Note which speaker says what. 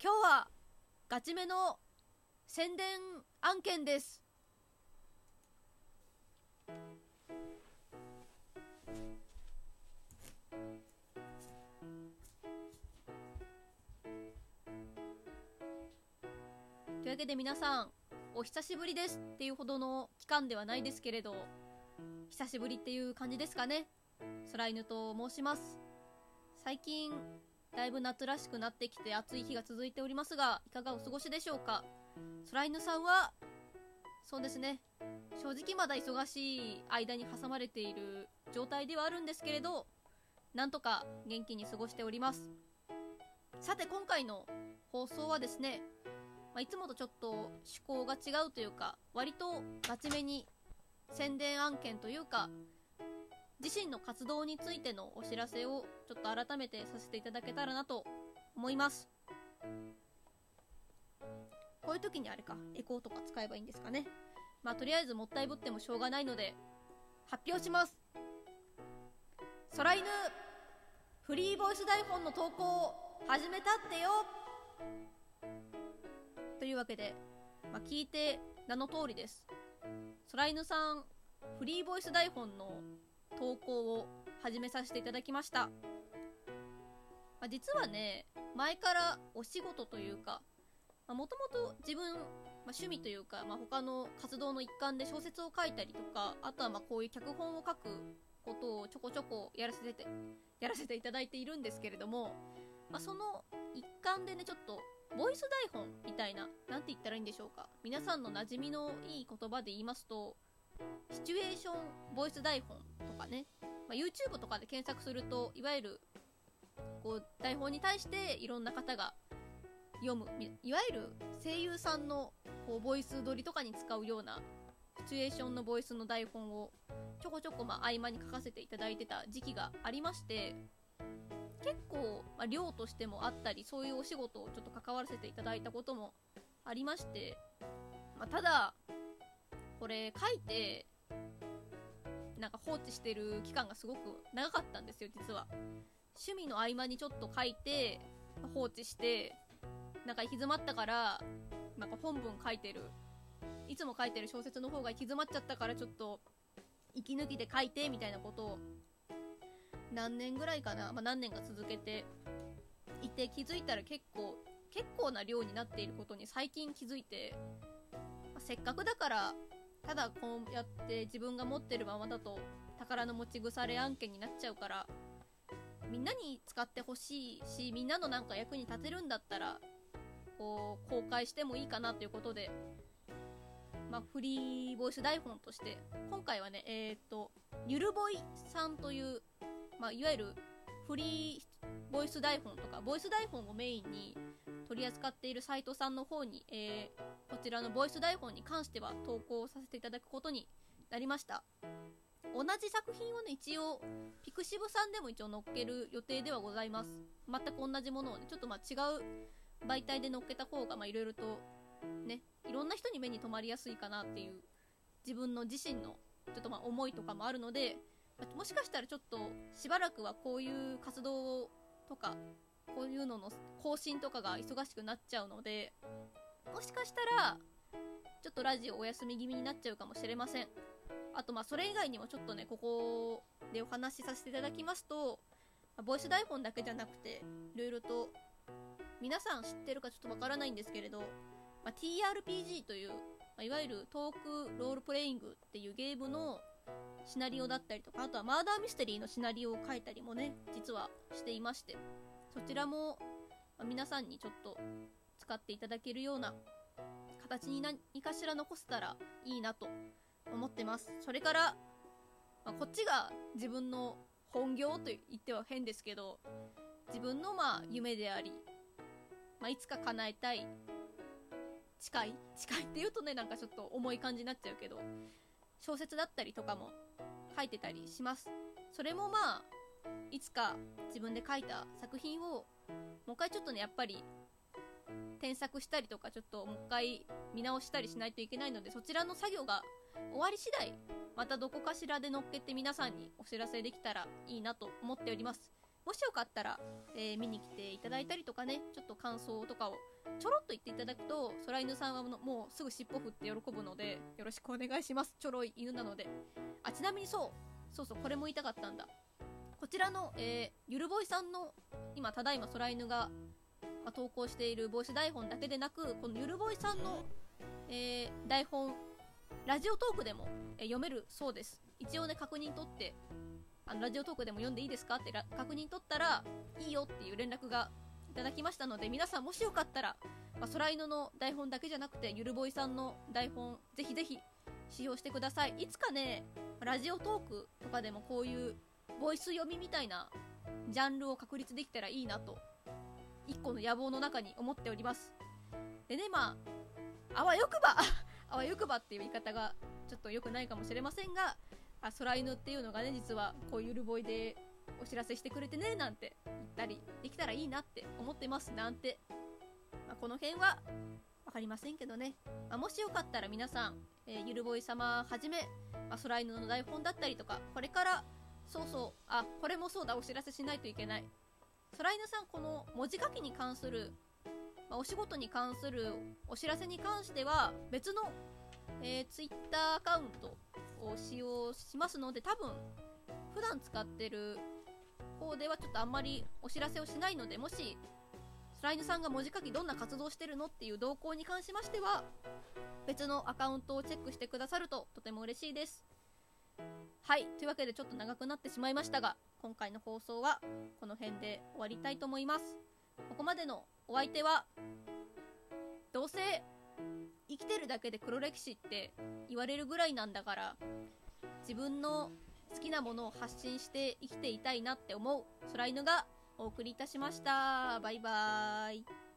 Speaker 1: 今日はガチめの宣伝案件です。というわけで皆さんお久しぶりですっていうほどの期間ではないですけれど久しぶりっていう感じですかね。空犬と申します。最近だいぶ夏らしくなってきて暑い日が続いておりますがいかがお過ごしでしょうか？空犬さんはそうですね。正直まだ忙しい間に挟まれている状態ではあるんですけれどなんとか元気に過ごしております。さて今回の放送はですね、まあ、いつもとちょっと趣向が違うというか割とガチめに宣伝案件というか自身の活動についてのお知らせをちょっと改めてさせていただけたらなと思います。こういう時にあれかエコーとか使えばいいんですかね。まあとりあえずもったいぶってもしょうがないので発表します。空犬フリーボイス台本の投稿を始めたってよ。というわけで、まあ、聞いて名の通りです。空犬さんフリーボイス台本の投稿を始めさせていただきました、まあ、実はね前からお仕事というかもともと自分、まあ、趣味というか、まあ、他の活動の一環で小説を書いたりとかあとはまあこういう脚本を書くことをちょこちょこやらせてやらせていただいているんですけれども、まあ、その一環でねちょっとボイス台本みたいな何て言ったらいいんでしょうか。皆さんの馴染みのいい言葉で言いますとシチュエーションボイス台本とかね、まあ、YouTube とかで検索するといわゆるこう台本に対していろんな方が読む。いわゆる声優さんのこうボイス撮りとかに使うようなシチュエーションのボイスの台本をちょこちょこま合間に書かせていただいてた時期がありまして結構、まあ、量としてもあったりそういうお仕事をちょっと関わらせていただいたこともありまして、まあ、ただれ書いてなんか放置してる期間がすごく長かったんですよ実は。趣味の合間にちょっと書いて放置してなんか行き詰まったからなんか本文書いてる。いつも書いてる小説の方が行き詰まっちゃったからちょっと息抜きで書いてみたいなことを何年ぐらいかな、まあ、何年か続けていて気づいたら結構結構な量になっていることに最近気づいて、まあ、せっかくだからただこうやって自分が持ってるままだと宝の持ち腐れ案件になっちゃうからみんなに使ってほしいしみんなのなんか役に立てるんだったらこう公開してもいいかなということで、まあ、フリーボイス台本として今回はねえっ、ー、とゆるボイさんという、まあ、いわゆるフリーボイス台本とかボイス台本をメインに取り扱っているサイトさんの方に、えー、こちらのボイス台本に関しては投稿させていただくことになりました。同じ作品をね一応ピクシブさんでも一応載っける予定ではございます。全く同じものをねちょっとまあ違う媒体で載っけた方がいろいろとねいろんな人に目に留まりやすいかなっていう自分の自身のちょっとまあ思いとかもあるのでもしかしたらちょっとしばらくはこういう活動とかこういうのの更新とかが忙しくなっちゃうのでもしかしたらちょっとラジオお休み気味になっちゃうかもしれません。あとまあそれ以外にもちょっとねここでお話しさせていただきますとボイス台本だけじゃなくていろいろと皆さん知ってるかちょっとわからないんですけれど、まあ、TRPG という、まあ、いわゆるトークロールプレイングっていうゲームのシナリオだったりとかあとはマーダーミステリーのシナリオを書いたりもね実はしていまして。そちらも、皆さんにちょっと使っていただけるような形に何かしら残せたらいいなと思ってます。それから、まあ、こっちが自分の本業と言っては変ですけど、自分のまあ夢であり、まあ、いつか叶えたい、近い近いって言うとね、なんかちょっと重い感じになっちゃうけど、小説だったりとかも書いてたりします。それもまあ、いつか自分で書いた作品を、もう一回ちょっとね、やっぱり添削したりとかちょっともう一回見直したりしないといけないのでそちらの作業が終わり次第またどこかしらで乗っけて皆さんにお知らせできたらいいなと思っております。もしよかったら、えー見に来ていただいたりとかねちょっと感想とかをちょろっと言っていただくと空犬さんはもうすぐ尻尾振って喜ぶのでよろしくお願いします。ちょろい犬なので。あちなみにそうそうそうこれも言いたかったんだ。こちらの、えーゆるぼいさんの今ただいま空犬が、ま投稿しているボイス台本だけでなくこのゆるぼいさんの、えー台本ラジオトークでも、えー読めるそうです。一応ね確認取ってあのラジオトークでも読んでいいですか？って確認取ったらいいよっていう連絡がいただきましたので皆さんもしよかったら、ま、空犬の台本だけじゃなくてゆるぼいさんの台本ぜひぜひ使用してください。いつかねラジオトークとかでもこういうボイス読みみたいなジャンルを確立できたらいいなと一個の野望の中に思っております。でねまああわよくば あわよくばっていう言い方がちょっと良くないかもしれませんがあ空犬っていうのがね実はこういうゆるボイでお知らせしてくれてねなんて言ったりできたらいいなって思ってますなんて、まあ、この辺は分かりませんけどね、まあもしよかったら皆さん、えーゆるボイ様はじめ、まあ、空犬の台本だったりとかこれからそうそう。あこれもそうだ。お知らせしないといけない。空犬さんこの文字書きに関する、まあお仕事に関するお知らせに関しては別の、えー、Twitter アカウントを使用しますので多分普段使ってる方ではちょっとあんまりお知らせをしないのでもしスライヌさんが文字書きどんな活動してるのっていう動向に関しましては別のアカウントをチェックしてくださるととても嬉しいですはい。というわけでちょっと長くなってしまいましたが今回の放送はこの辺で終わりたいと思います。ここまでのお相手はどうせ生きてるだけで黒歴史って言われるぐらいなんだから自分の好きなものを発信して生きていたいなって思う空犬がお送りいたしました。バイバーイ。